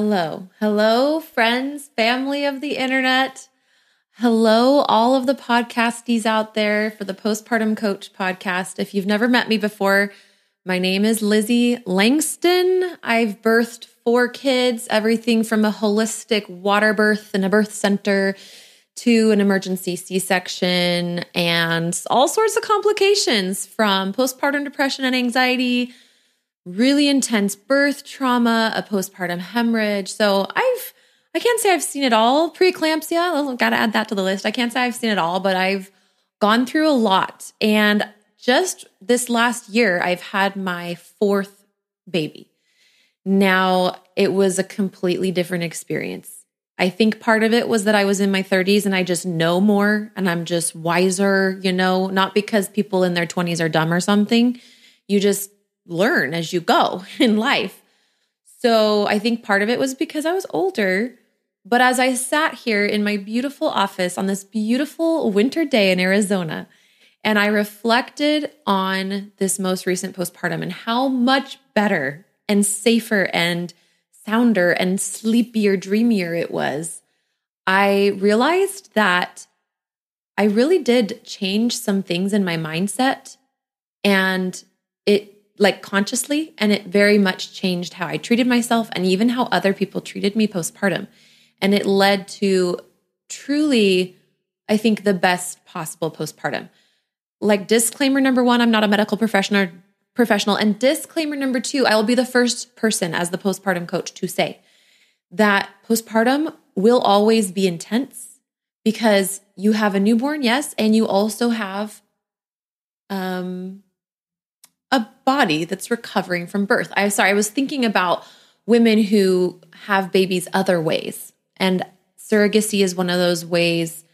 Hello. Hello, friends, family of the internet. Hello, all of the podcasties out there for the Postpartum Coach podcast. If you've never met me before, my name is Lizzie Langston. I've birthed four kids, everything from a holistic water birth in a birth center to an emergency C section and all sorts of complications from postpartum depression and anxiety really intense birth trauma, a postpartum hemorrhage. So I've I can't say I've seen it all. Preeclampsia, oh, I've got to add that to the list. I can't say I've seen it all, but I've gone through a lot. And just this last year, I've had my fourth baby. Now, it was a completely different experience. I think part of it was that I was in my 30s and I just know more and I'm just wiser, you know, not because people in their 20s are dumb or something. You just learn as you go in life. So I think part of it was because I was older. But as I sat here in my beautiful office on this beautiful winter day in Arizona, and I reflected on this most recent postpartum and how much better and safer and sounder and sleepier, dreamier it was, I realized that I really did change some things in my mindset. And it like consciously, and it very much changed how I treated myself and even how other people treated me postpartum. And it led to truly, I think, the best possible postpartum. Like disclaimer number one, I'm not a medical professional professional. And disclaimer number two, I will be the first person as the postpartum coach to say that postpartum will always be intense because you have a newborn, yes, and you also have um a body that's recovering from birth. I'm sorry, I was thinking about women who have babies other ways. And surrogacy is one of those ways,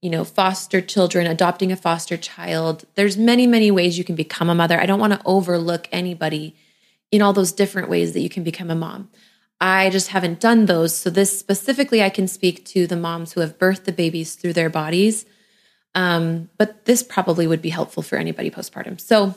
you know, foster children, adopting a foster child. There's many, many ways you can become a mother. I don't want to overlook anybody in all those different ways that you can become a mom. I just haven't done those. So, this specifically, I can speak to the moms who have birthed the babies through their bodies. Um, but this probably would be helpful for anybody postpartum. So,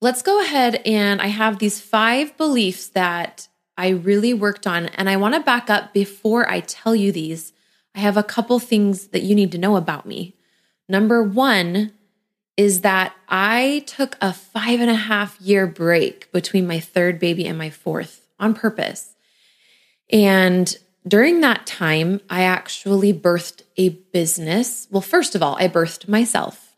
let's go ahead and I have these five beliefs that I really worked on. And I want to back up before I tell you these. I have a couple things that you need to know about me. Number one is that I took a five and a half year break between my third baby and my fourth on purpose. And during that time, I actually birthed a business. Well, first of all, I birthed myself.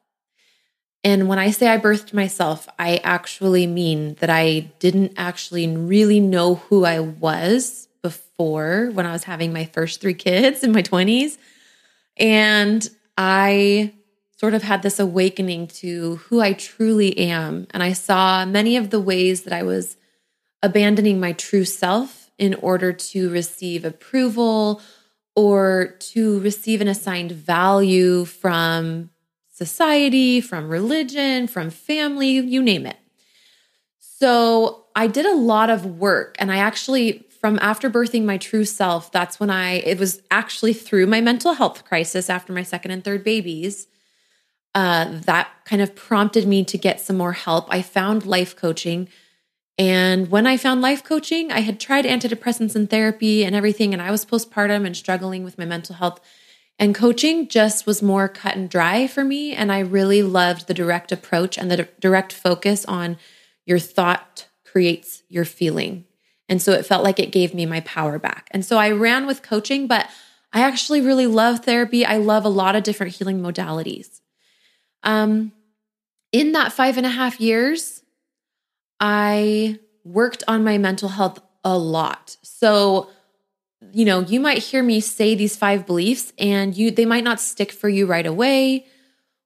And when I say I birthed myself, I actually mean that I didn't actually really know who I was before when I was having my first three kids in my 20s. And I sort of had this awakening to who I truly am. And I saw many of the ways that I was abandoning my true self in order to receive approval or to receive an assigned value from society, from religion, from family, you name it. So I did a lot of work and I actually from after birthing my true self, that's when I it was actually through my mental health crisis after my second and third babies. Uh, that kind of prompted me to get some more help. I found life coaching. And when I found life coaching, I had tried antidepressants and therapy and everything, and I was postpartum and struggling with my mental health. And coaching just was more cut and dry for me. And I really loved the direct approach and the direct focus on your thought creates your feeling. And so it felt like it gave me my power back. And so I ran with coaching, but I actually really love therapy. I love a lot of different healing modalities. Um, in that five and a half years, I worked on my mental health a lot. So, you know, you might hear me say these five beliefs and you they might not stick for you right away,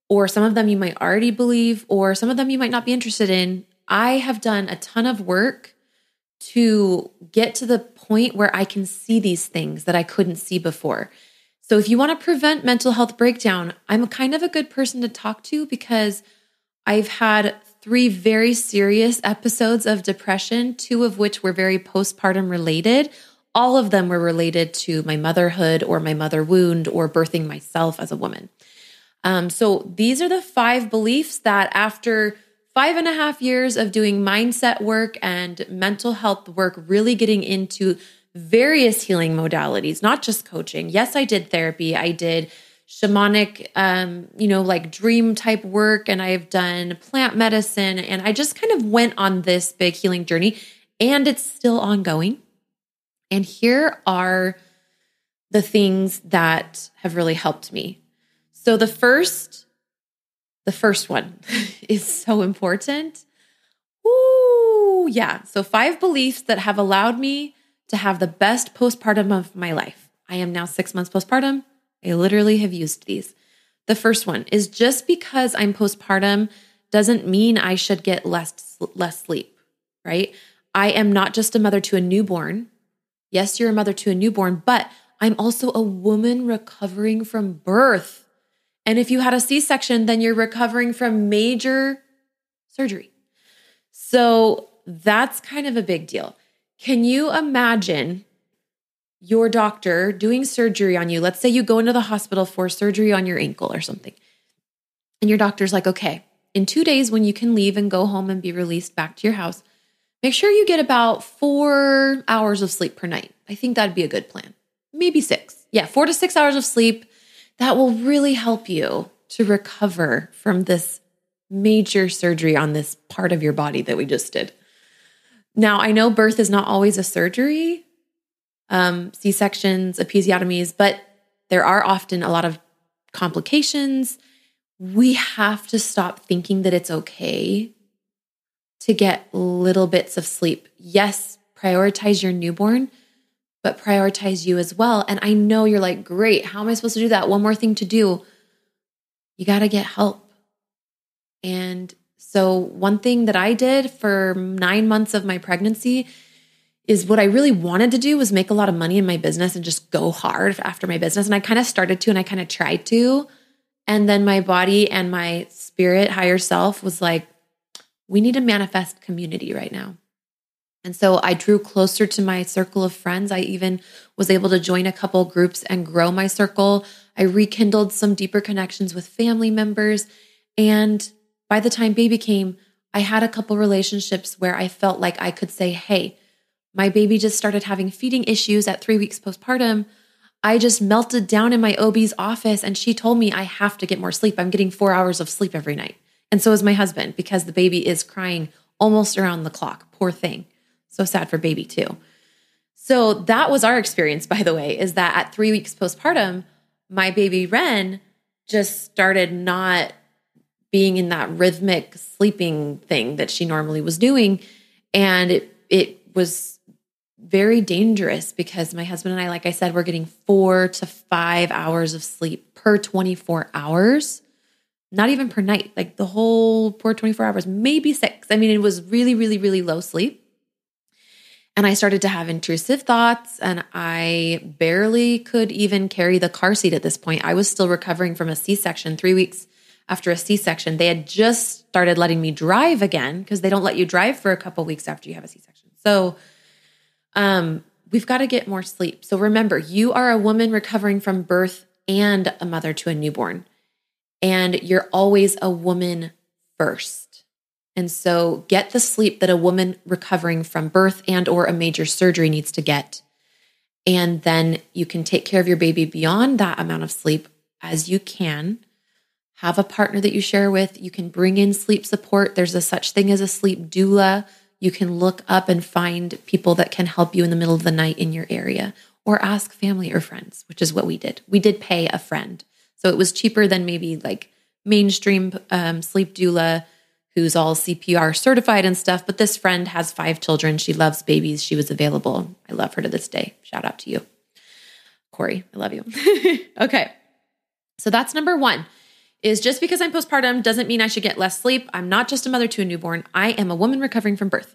or some of them you might already believe, or some of them you might not be interested in. I have done a ton of work to get to the point where I can see these things that I couldn't see before. So, if you want to prevent mental health breakdown, I'm kind of a good person to talk to because I've had three very serious episodes of depression, two of which were very postpartum related. All of them were related to my motherhood or my mother wound or birthing myself as a woman. Um, so, these are the five beliefs that after five and a half years of doing mindset work and mental health work, really getting into various healing modalities, not just coaching. Yes, I did therapy. I did shamanic, um, you know, like dream type work, and I've done plant medicine. And I just kind of went on this big healing journey, and it's still ongoing. And here are the things that have really helped me. So the first the first one is so important. Ooh, yeah. So, five beliefs that have allowed me to have the best postpartum of my life. I am now six months postpartum. I literally have used these. The first one is just because I'm postpartum doesn't mean I should get less less sleep, right? I am not just a mother to a newborn. Yes, you're a mother to a newborn, but I'm also a woman recovering from birth. And if you had a C section, then you're recovering from major surgery. So that's kind of a big deal. Can you imagine your doctor doing surgery on you? Let's say you go into the hospital for surgery on your ankle or something. And your doctor's like, okay, in two days, when you can leave and go home and be released back to your house, make sure you get about four hours of sleep per night. I think that'd be a good plan. Maybe six. Yeah, four to six hours of sleep that will really help you to recover from this major surgery on this part of your body that we just did. Now, I know birth is not always a surgery, um, C sections, episiotomies, but there are often a lot of complications. We have to stop thinking that it's okay to get little bits of sleep. Yes, prioritize your newborn, but prioritize you as well. And I know you're like, great, how am I supposed to do that? One more thing to do. You got to get help. And so, one thing that I did for nine months of my pregnancy is what I really wanted to do was make a lot of money in my business and just go hard after my business. And I kind of started to and I kind of tried to. And then my body and my spirit, higher self, was like, we need to manifest community right now. And so I drew closer to my circle of friends. I even was able to join a couple groups and grow my circle. I rekindled some deeper connections with family members. And by the time baby came, I had a couple relationships where I felt like I could say, Hey, my baby just started having feeding issues at three weeks postpartum. I just melted down in my OB's office and she told me I have to get more sleep. I'm getting four hours of sleep every night. And so is my husband because the baby is crying almost around the clock. Poor thing. So sad for baby too. So that was our experience, by the way, is that at three weeks postpartum, my baby Ren just started not being in that rhythmic sleeping thing that she normally was doing. And it, it was very dangerous because my husband and I, like I said, we're getting four to five hours of sleep per 24 hours, not even per night, like the whole poor 24 hours, maybe six. I mean, it was really, really, really low sleep. And I started to have intrusive thoughts, and I barely could even carry the car seat at this point. I was still recovering from a C section three weeks after a C section. They had just started letting me drive again because they don't let you drive for a couple weeks after you have a C section. So, um, we've got to get more sleep. So remember, you are a woman recovering from birth and a mother to a newborn, and you're always a woman first. And so get the sleep that a woman recovering from birth and or a major surgery needs to get. And then you can take care of your baby beyond that amount of sleep as you can. have a partner that you share with. You can bring in sleep support. There's a such thing as a sleep doula. You can look up and find people that can help you in the middle of the night in your area or ask family or friends, which is what we did. We did pay a friend. So it was cheaper than maybe like mainstream um, sleep doula who's all CPR certified and stuff. But this friend has five children. She loves babies. She was available. I love her to this day. Shout out to you, Corey. I love you. okay. So that's number one is just because I'm postpartum doesn't mean I should get less sleep. I'm not just a mother to a newborn. I am a woman recovering from birth.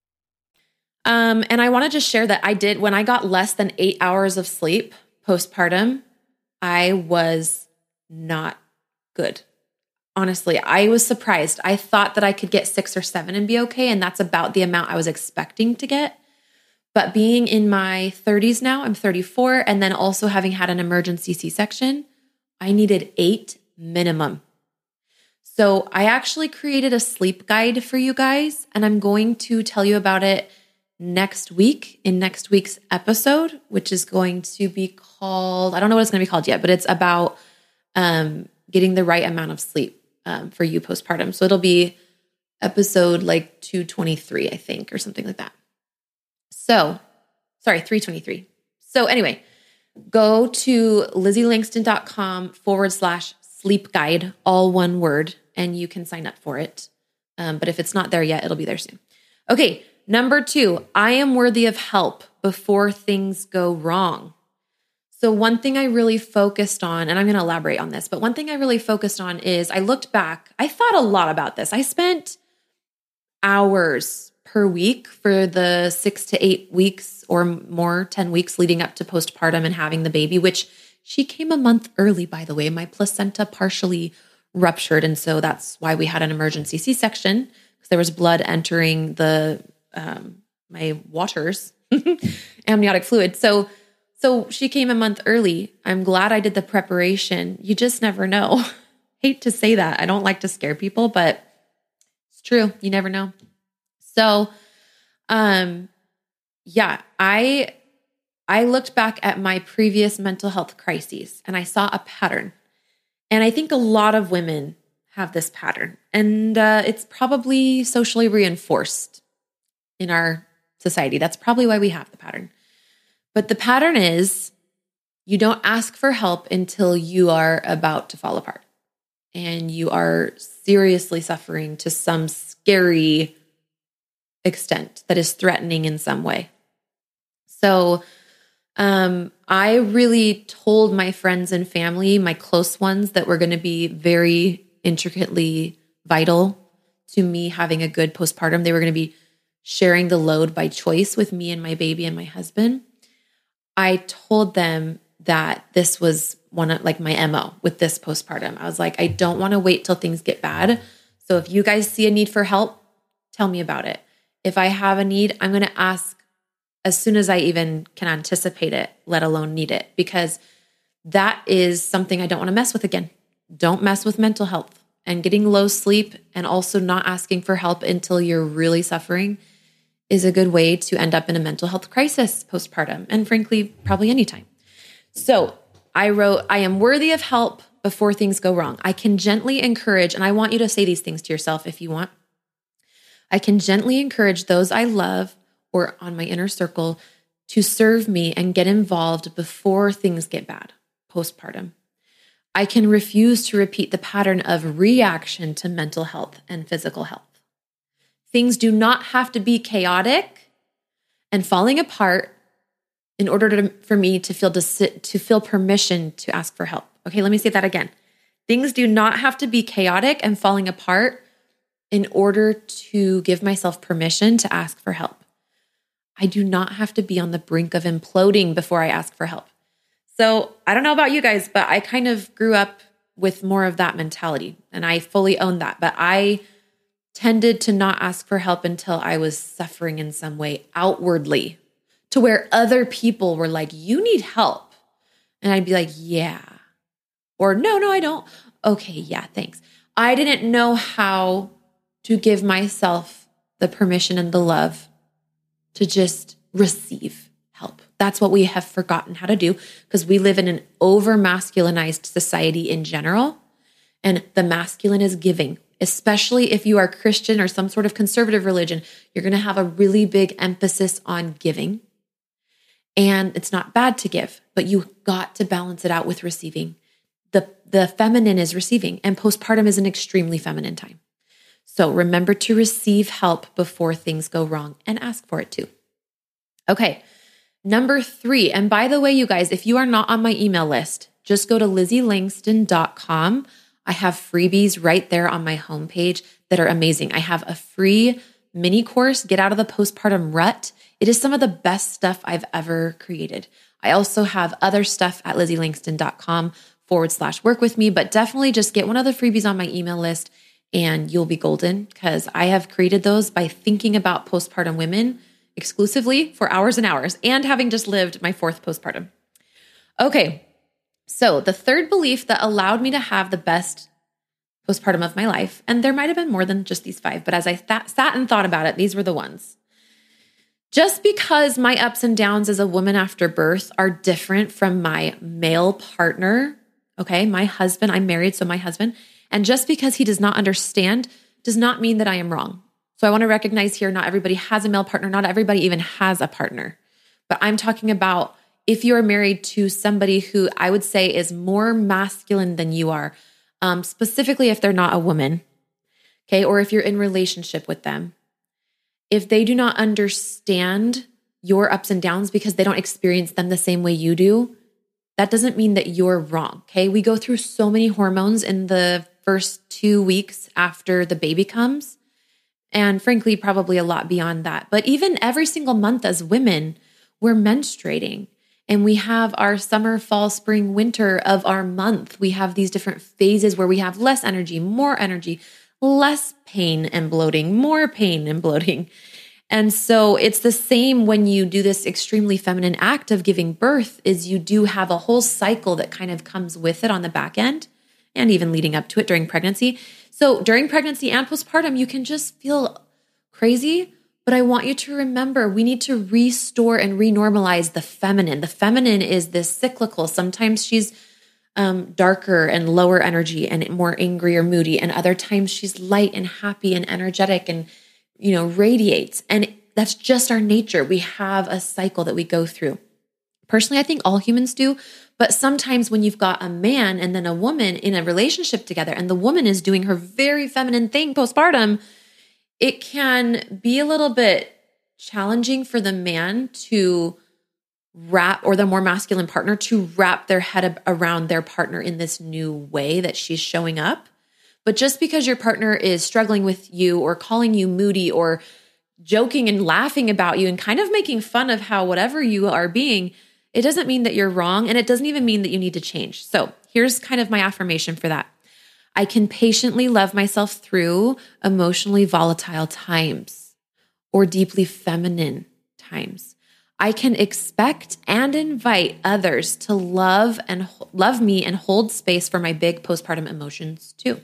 Um, and I want to just share that I did when I got less than eight hours of sleep postpartum, I was not good. Honestly, I was surprised. I thought that I could get six or seven and be okay. And that's about the amount I was expecting to get. But being in my 30s now, I'm 34, and then also having had an emergency C section, I needed eight minimum. So I actually created a sleep guide for you guys, and I'm going to tell you about it next week in next week's episode, which is going to be called, I don't know what it's going to be called yet, but it's about um, getting the right amount of sleep um, for you postpartum. So it'll be episode like 223, I think, or something like that. So, sorry, 323. So, anyway, go to lizzieLangston.com forward slash sleep guide, all one word, and you can sign up for it. Um, but if it's not there yet, it'll be there soon. Okay, Number two, I am worthy of help before things go wrong. So, one thing I really focused on, and I'm going to elaborate on this, but one thing I really focused on is I looked back, I thought a lot about this. I spent hours per week for the six to eight weeks or more, 10 weeks leading up to postpartum and having the baby, which she came a month early, by the way. My placenta partially ruptured. And so that's why we had an emergency C section because there was blood entering the um, my waters, amniotic fluid. So, so she came a month early. I'm glad I did the preparation. You just never know. Hate to say that. I don't like to scare people, but it's true. You never know. So, um, yeah, I I looked back at my previous mental health crises and I saw a pattern. And I think a lot of women have this pattern, and uh, it's probably socially reinforced in our society. That's probably why we have the pattern. But the pattern is you don't ask for help until you are about to fall apart and you are seriously suffering to some scary extent that is threatening in some way. So, um, I really told my friends and family, my close ones, that were going to be very intricately vital to me having a good postpartum. They were going to be sharing the load by choice with me and my baby and my husband, I told them that this was one of like my MO with this postpartum. I was like, I don't want to wait till things get bad. So if you guys see a need for help, tell me about it. If I have a need, I'm going to ask as soon as I even can anticipate it, let alone need it, because that is something I don't want to mess with again. Don't mess with mental health and getting low sleep and also not asking for help until you're really suffering is a good way to end up in a mental health crisis postpartum, and frankly, probably anytime. So I wrote, I am worthy of help before things go wrong. I can gently encourage, and I want you to say these things to yourself if you want. I can gently encourage those I love or on my inner circle to serve me and get involved before things get bad postpartum. I can refuse to repeat the pattern of reaction to mental health and physical health. Things do not have to be chaotic and falling apart in order to, for me to feel to, to feel permission to ask for help. Okay, let me say that again. Things do not have to be chaotic and falling apart in order to give myself permission to ask for help. I do not have to be on the brink of imploding before I ask for help. So I don't know about you guys, but I kind of grew up with more of that mentality and I fully own that. But I tended to not ask for help until I was suffering in some way outwardly to where other people were like, You need help. And I'd be like, Yeah. Or no, no, I don't. Okay, yeah, thanks. I didn't know how to give myself the permission and the love to just receive help. That's what we have forgotten how to do because we live in an over masculinized society in general. And the masculine is giving, especially if you are Christian or some sort of conservative religion. You're going to have a really big emphasis on giving. And it's not bad to give, but you got to balance it out with receiving. The, the feminine is receiving, and postpartum is an extremely feminine time. So remember to receive help before things go wrong and ask for it too. Okay. Number three, and by the way, you guys, if you are not on my email list, just go to lizzielangston.com. I have freebies right there on my homepage that are amazing. I have a free mini course, Get Out of the Postpartum Rut. It is some of the best stuff I've ever created. I also have other stuff at lizzielangston.com forward slash work with me, but definitely just get one of the freebies on my email list and you'll be golden because I have created those by thinking about postpartum women exclusively for hours and hours and having just lived my fourth postpartum. Okay, so the third belief that allowed me to have the best postpartum of my life, and there might have been more than just these five, but as I th- sat and thought about it, these were the ones. Just because my ups and downs as a woman after birth are different from my male partner, okay, my husband, I'm married, so my husband, and just because he does not understand does not mean that I am wrong. So I want to recognize here not everybody has a male partner, not everybody even has a partner. But I'm talking about if you are married to somebody who I would say is more masculine than you are, um, specifically if they're not a woman, okay, or if you're in relationship with them, if they do not understand your ups and downs because they don't experience them the same way you do, that doesn't mean that you're wrong. Okay. We go through so many hormones in the first two weeks after the baby comes. And frankly, probably a lot beyond that. But even every single month as women, we're menstruating and we have our summer, fall, spring, winter of our month. We have these different phases where we have less energy, more energy, less pain and bloating, more pain and bloating. And so it's the same when you do this extremely feminine act of giving birth is you do have a whole cycle that kind of comes with it on the back end and even leading up to it during pregnancy. So during pregnancy and postpartum, you can just feel crazy. But I want you to remember we need to restore and renormalize the feminine. The feminine is this cyclical. Sometimes she's um, darker and lower energy and more angry or moody, and other times she's light and happy and energetic and you know radiates. And that's just our nature. We have a cycle that we go through. Personally, I think all humans do, but sometimes when you've got a man and then a woman in a relationship together, and the woman is doing her very feminine thing postpartum, it can be a little bit challenging for the man to wrap, or the more masculine partner to wrap their head around their partner in this new way that she's showing up. But just because your partner is struggling with you or calling you moody or joking and laughing about you and kind of making fun of how whatever you are being, it doesn't mean that you're wrong. And it doesn't even mean that you need to change. So here's kind of my affirmation for that I can patiently love myself through emotionally volatile times or deeply feminine times. I can expect and invite others to love and love me and hold space for my big postpartum emotions too.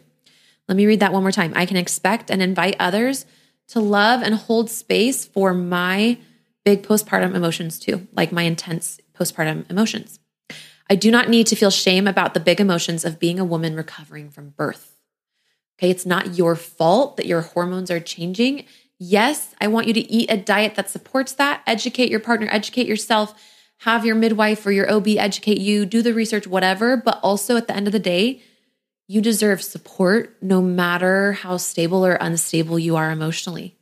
Let me read that one more time. I can expect and invite others to love and hold space for my big postpartum emotions too, like my intense postpartum emotions. I do not need to feel shame about the big emotions of being a woman recovering from birth. Okay, it's not your fault that your hormones are changing. Yes, I want you to eat a diet that supports that, educate your partner, educate yourself, have your midwife or your OB educate you, do the research, whatever. But also at the end of the day, you deserve support no matter how stable or unstable you are emotionally.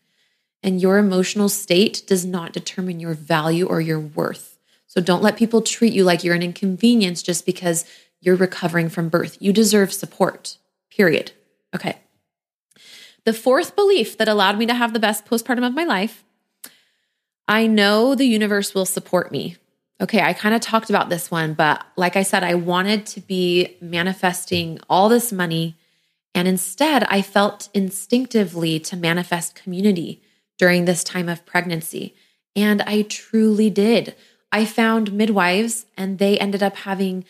And your emotional state does not determine your value or your worth. So don't let people treat you like you're an inconvenience just because you're recovering from birth. You deserve support, period. Okay. The fourth belief that allowed me to have the best postpartum of my life I know the universe will support me. Okay, I kind of talked about this one, but like I said, I wanted to be manifesting all this money. And instead, I felt instinctively to manifest community during this time of pregnancy. And I truly did. I found midwives, and they ended up having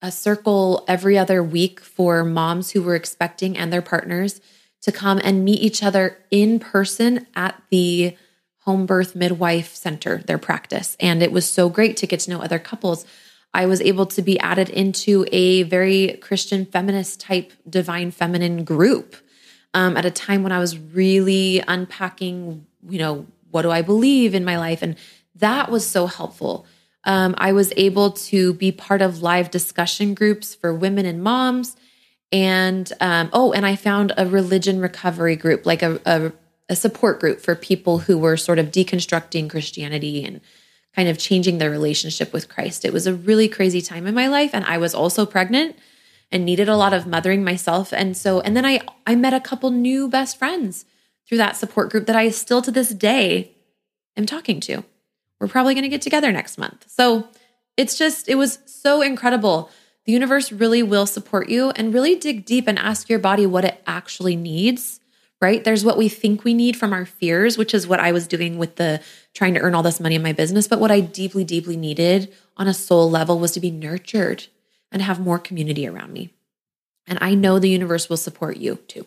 a circle every other week for moms who were expecting and their partners to come and meet each other in person at the home birth midwife center, their practice. And it was so great to get to know other couples. I was able to be added into a very Christian feminist type divine feminine group um, at a time when I was really unpacking, you know, what do I believe in my life? And that was so helpful. Um, I was able to be part of live discussion groups for women and moms and um, oh, and I found a religion recovery group, like a, a, a support group for people who were sort of deconstructing Christianity and kind of changing their relationship with Christ. It was a really crazy time in my life, and I was also pregnant and needed a lot of mothering myself. And so, and then I I met a couple new best friends through that support group that I still to this day am talking to. We're probably going to get together next month. So it's just, it was so incredible the universe really will support you and really dig deep and ask your body what it actually needs, right? There's what we think we need from our fears, which is what I was doing with the trying to earn all this money in my business. But what I deeply, deeply needed on a soul level was to be nurtured and have more community around me. And I know the universe will support you too.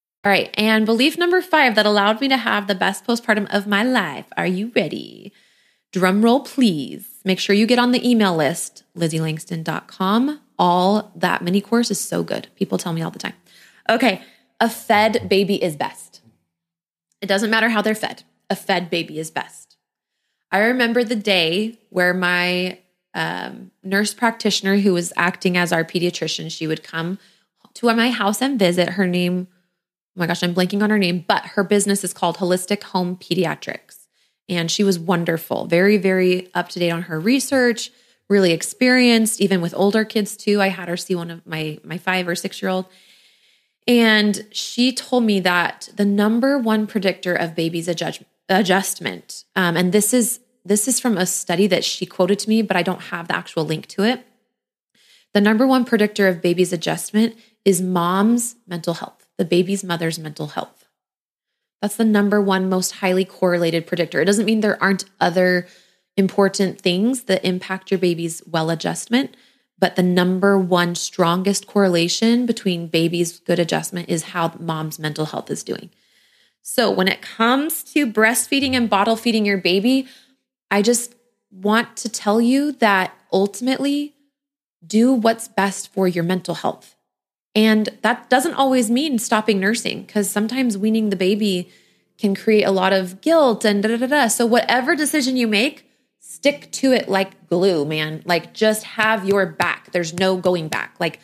All right. And belief number five that allowed me to have the best postpartum of my life. Are you ready? Drum roll, please. Make sure you get on the email list, lizzielangston.com. All that mini course is so good. People tell me all the time. Okay. A fed baby is best. It doesn't matter how they're fed, a fed baby is best. I remember the day where my um, nurse practitioner, who was acting as our pediatrician, she would come to my house and visit. Her name oh my gosh, I'm blanking on her name, but her business is called Holistic Home Pediatrics. And she was wonderful, very, very up to date on her research, really experienced, even with older kids too. I had her see one of my my five or six year old. And she told me that the number one predictor of babies' adjust, adjustment, um, and this is this is from a study that she quoted to me, but I don't have the actual link to it. The number one predictor of babies' adjustment is mom's mental health the baby's mother's mental health. That's the number one most highly correlated predictor. It doesn't mean there aren't other important things that impact your baby's well adjustment, but the number one strongest correlation between baby's good adjustment is how mom's mental health is doing. So, when it comes to breastfeeding and bottle feeding your baby, I just want to tell you that ultimately do what's best for your mental health. And that doesn't always mean stopping nursing because sometimes weaning the baby can create a lot of guilt and da da da da. So, whatever decision you make, stick to it like glue, man. Like, just have your back. There's no going back. Like,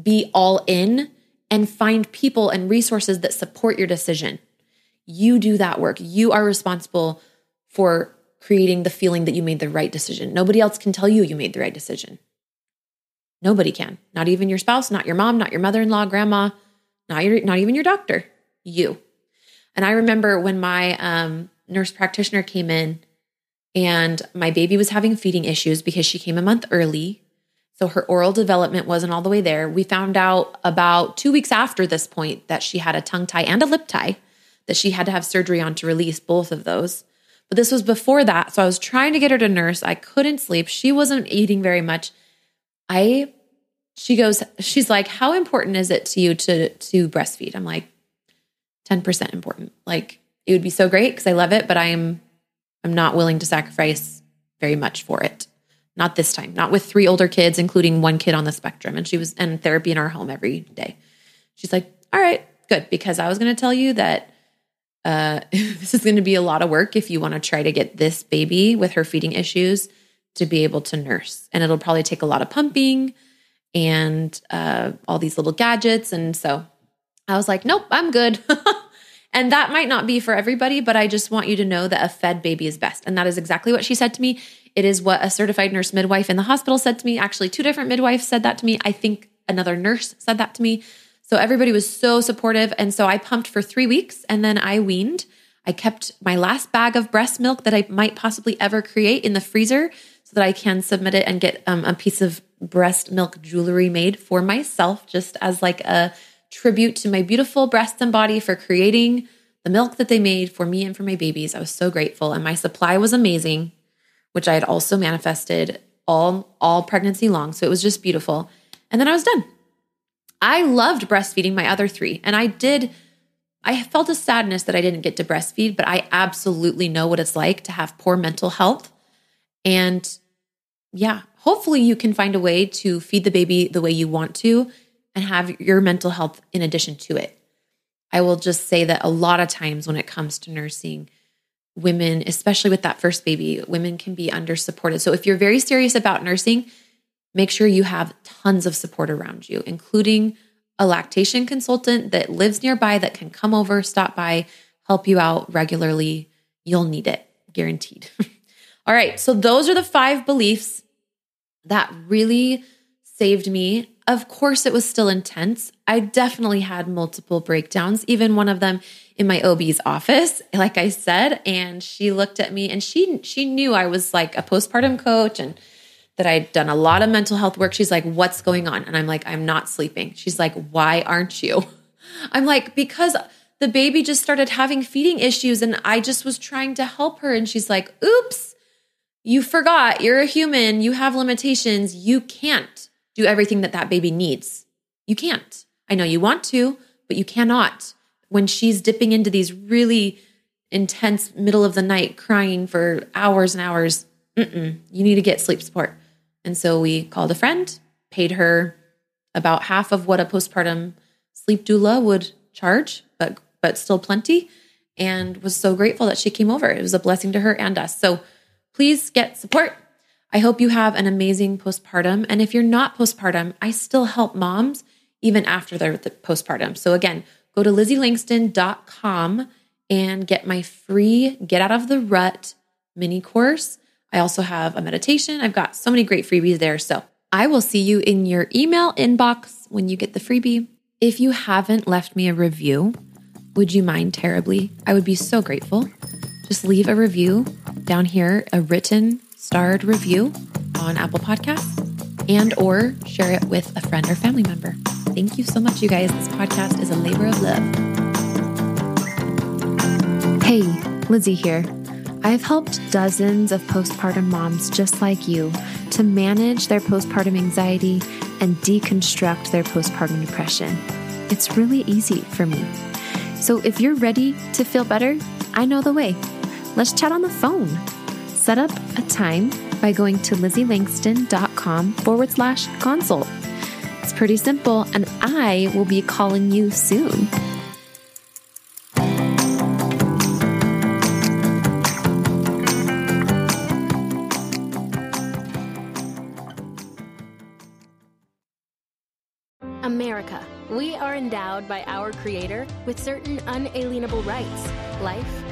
be all in and find people and resources that support your decision. You do that work. You are responsible for creating the feeling that you made the right decision. Nobody else can tell you you made the right decision. Nobody can. Not even your spouse, not your mom, not your mother-in-law, grandma, not your not even your doctor. You. And I remember when my um, nurse practitioner came in and my baby was having feeding issues because she came a month early. So her oral development wasn't all the way there. We found out about two weeks after this point that she had a tongue tie and a lip tie that she had to have surgery on to release both of those. But this was before that. So I was trying to get her to nurse. I couldn't sleep. She wasn't eating very much. I she goes, she's like, How important is it to you to to breastfeed? I'm like, 10% important. Like it would be so great because I love it, but I'm I'm not willing to sacrifice very much for it. Not this time. Not with three older kids, including one kid on the spectrum. And she was in therapy in our home every day. She's like, All right, good. Because I was gonna tell you that uh, this is going to be a lot of work if you want to try to get this baby with her feeding issues to be able to nurse. And it'll probably take a lot of pumping and uh, all these little gadgets. And so I was like, nope, I'm good. and that might not be for everybody, but I just want you to know that a fed baby is best. And that is exactly what she said to me. It is what a certified nurse midwife in the hospital said to me. Actually, two different midwives said that to me. I think another nurse said that to me. So everybody was so supportive. And so I pumped for three weeks and then I weaned. I kept my last bag of breast milk that I might possibly ever create in the freezer so that I can submit it and get um, a piece of breast milk jewelry made for myself, just as like a tribute to my beautiful breast and body for creating the milk that they made for me and for my babies. I was so grateful. And my supply was amazing, which I had also manifested all all pregnancy long. So it was just beautiful. And then I was done. I loved breastfeeding my other three. And I did, I felt a sadness that I didn't get to breastfeed, but I absolutely know what it's like to have poor mental health. And yeah, hopefully you can find a way to feed the baby the way you want to and have your mental health in addition to it. I will just say that a lot of times when it comes to nursing, women, especially with that first baby, women can be under supported. So if you're very serious about nursing, make sure you have tons of support around you, including a lactation consultant that lives nearby that can come over, stop by, help you out regularly. You'll need it, guaranteed. All right, so those are the five beliefs that really saved me. Of course, it was still intense. I definitely had multiple breakdowns, even one of them in my OB's office, like I said, and she looked at me and she she knew I was like a postpartum coach and that I'd done a lot of mental health work. She's like, What's going on? And I'm like, I'm not sleeping. She's like, Why aren't you? I'm like, Because the baby just started having feeding issues and I just was trying to help her. And she's like, Oops, you forgot. You're a human. You have limitations. You can't do everything that that baby needs. You can't. I know you want to, but you cannot. When she's dipping into these really intense middle of the night crying for hours and hours, you need to get sleep support. And so we called a friend, paid her about half of what a postpartum sleep doula would charge, but but still plenty, and was so grateful that she came over. It was a blessing to her and us. So please get support. I hope you have an amazing postpartum. And if you're not postpartum, I still help moms even after they're the postpartum. So again, go to lizzieLangston.com and get my free Get Out of the Rut mini course. I also have a meditation. I've got so many great freebies there. So I will see you in your email inbox when you get the freebie. If you haven't left me a review, would you mind terribly? I would be so grateful. Just leave a review down here, a written starred review on Apple Podcasts and or share it with a friend or family member. Thank you so much you guys. This podcast is a labor of love. Hey, Lizzie here. I've helped dozens of postpartum moms just like you to manage their postpartum anxiety and deconstruct their postpartum depression. It's really easy for me. So if you're ready to feel better, I know the way. Let's chat on the phone. Set up a time by going to lizzieLangston.com forward slash consult. It's pretty simple, and I will be calling you soon. America. We are endowed by our Creator with certain unalienable rights life,